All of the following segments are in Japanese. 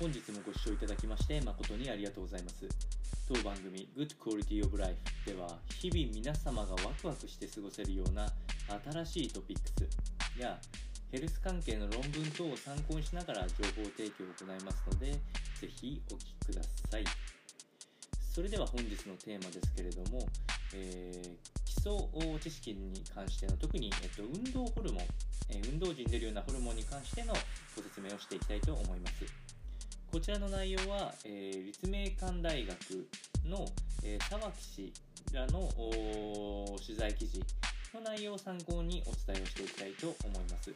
本日もご視聴いただきまして誠にありがとうございます。当番組 Good Quality of Life では日々皆様がワクワクして過ごせるような新しいトピックスやヘルス関係の論文等を参考にしながら情報提供を行いますのでぜひお聞きください。それでは本日のテーマですけれども、えー、基礎知識に関しての特に、えっと、運動ホルモン、え、運動時に出るようなホルモンに関してのご説明をしていきたいと思います。こちらの内容は、えー、立命館大学の、えー、沢木氏らの取材記事の内容を参考にお伝えをしていきたいと思います。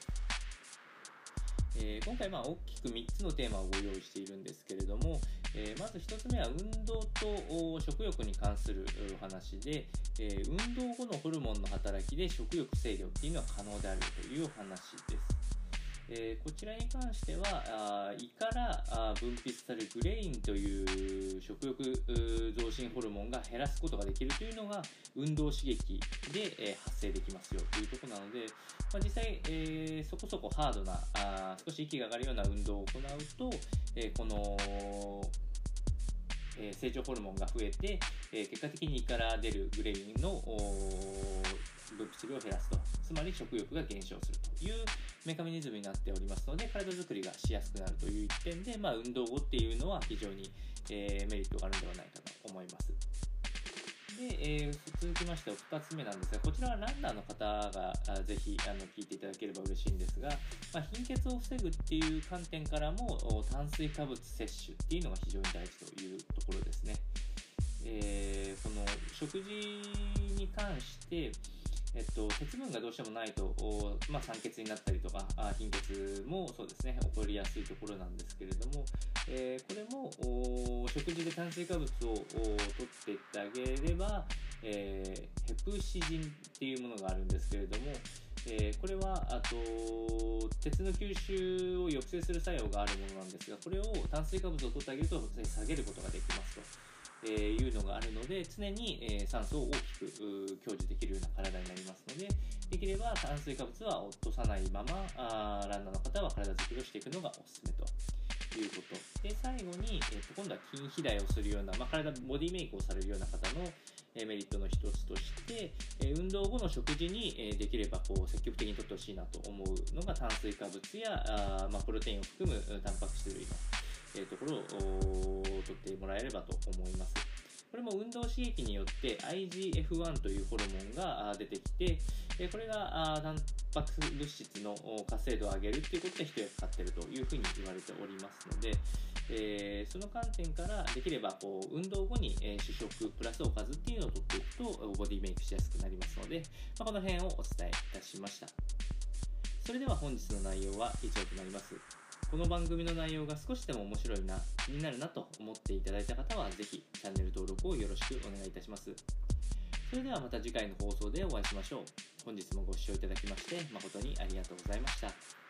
えー、今回まあ大きく3つのテーマをご用意しているんですけれども、えー、まず1つ目は運動と食欲に関するお話で、えー、運動後のホルモンの働きで食欲制御っていうのは可能であるというお話です。えー、こちらに関してはあ胃からあ分泌されるグレインという食欲増進ホルモンが減らすことができるというのが運動刺激で、えー、発生できますよというところなので、まあ、実際、えー、そこそこハードなあ少し息が上がるような運動を行うと、えこのえ成長ホルモンが増えて、え結果的に胃から出るグレインの分泌量を減らすと。つまり食欲が減少するというメカニズムになっておりますので体づくりがしやすくなるという一点で、まあ、運動後っていうのは非常に、えー、メリットがあるんではないかと思います。で、えー、続きまして2つ目なんですが、こちらはランナーの方がぜひあの聞いていただければ嬉しいんですが、まあ、貧血を防ぐっていう観点からも炭水化物摂取っていうのが非常に大事というところですね。えー、この食事に関して、えっと、鉄分がどうしてもないと、まあ、酸欠になったりとかあ貧血もそうですね起こりやすいところなんですけれども、えー、これも食事で炭水化物を取っていってあげれば、えー、ヘプシジンっていうものがあるんですけれども、えー、これはあと鉄の吸収を抑制する作用があるものなんですがこれを炭水化物を取ってあげると下げることができますと。えーいうのがあるので常に、え酸素を大きく享受できるような体になりますのでできれば炭水化物は落とさないままあランナーの方は体づくりをしていくのがおすすめと。いうこと。で最後に、えー、と今度は筋肥大をするような、まあ、体ボディメイクをされるような方のえメリットの一つとして、え運動後の食事に、えできればこう積極的にとってほしいなと思うのが炭水化物やあ、まあ、プロテインを含むタンパク質類のえ、ところを取ってもらえればと思います。これも運動刺激によって IGF-1 というホルモンが出てきて、これがタンパク物質の活性度を上げるということで一役買っているというふうに言われておりますので、え、その観点からできればこう運動後に、主食プラスおかずっていうのを取っていくとボディメイクしやすくなりますので、ま、この辺をお伝えいたしました。それでは本日の内容は以上となります。この番組の内容が少しでも面白いな、気になるなと思っていただいた方は、是非チャンネル登録をよろしくお願いいたします。それではまた次回の放送でお会いしましょう。本日もご視聴いただきまして誠にありがとうございました。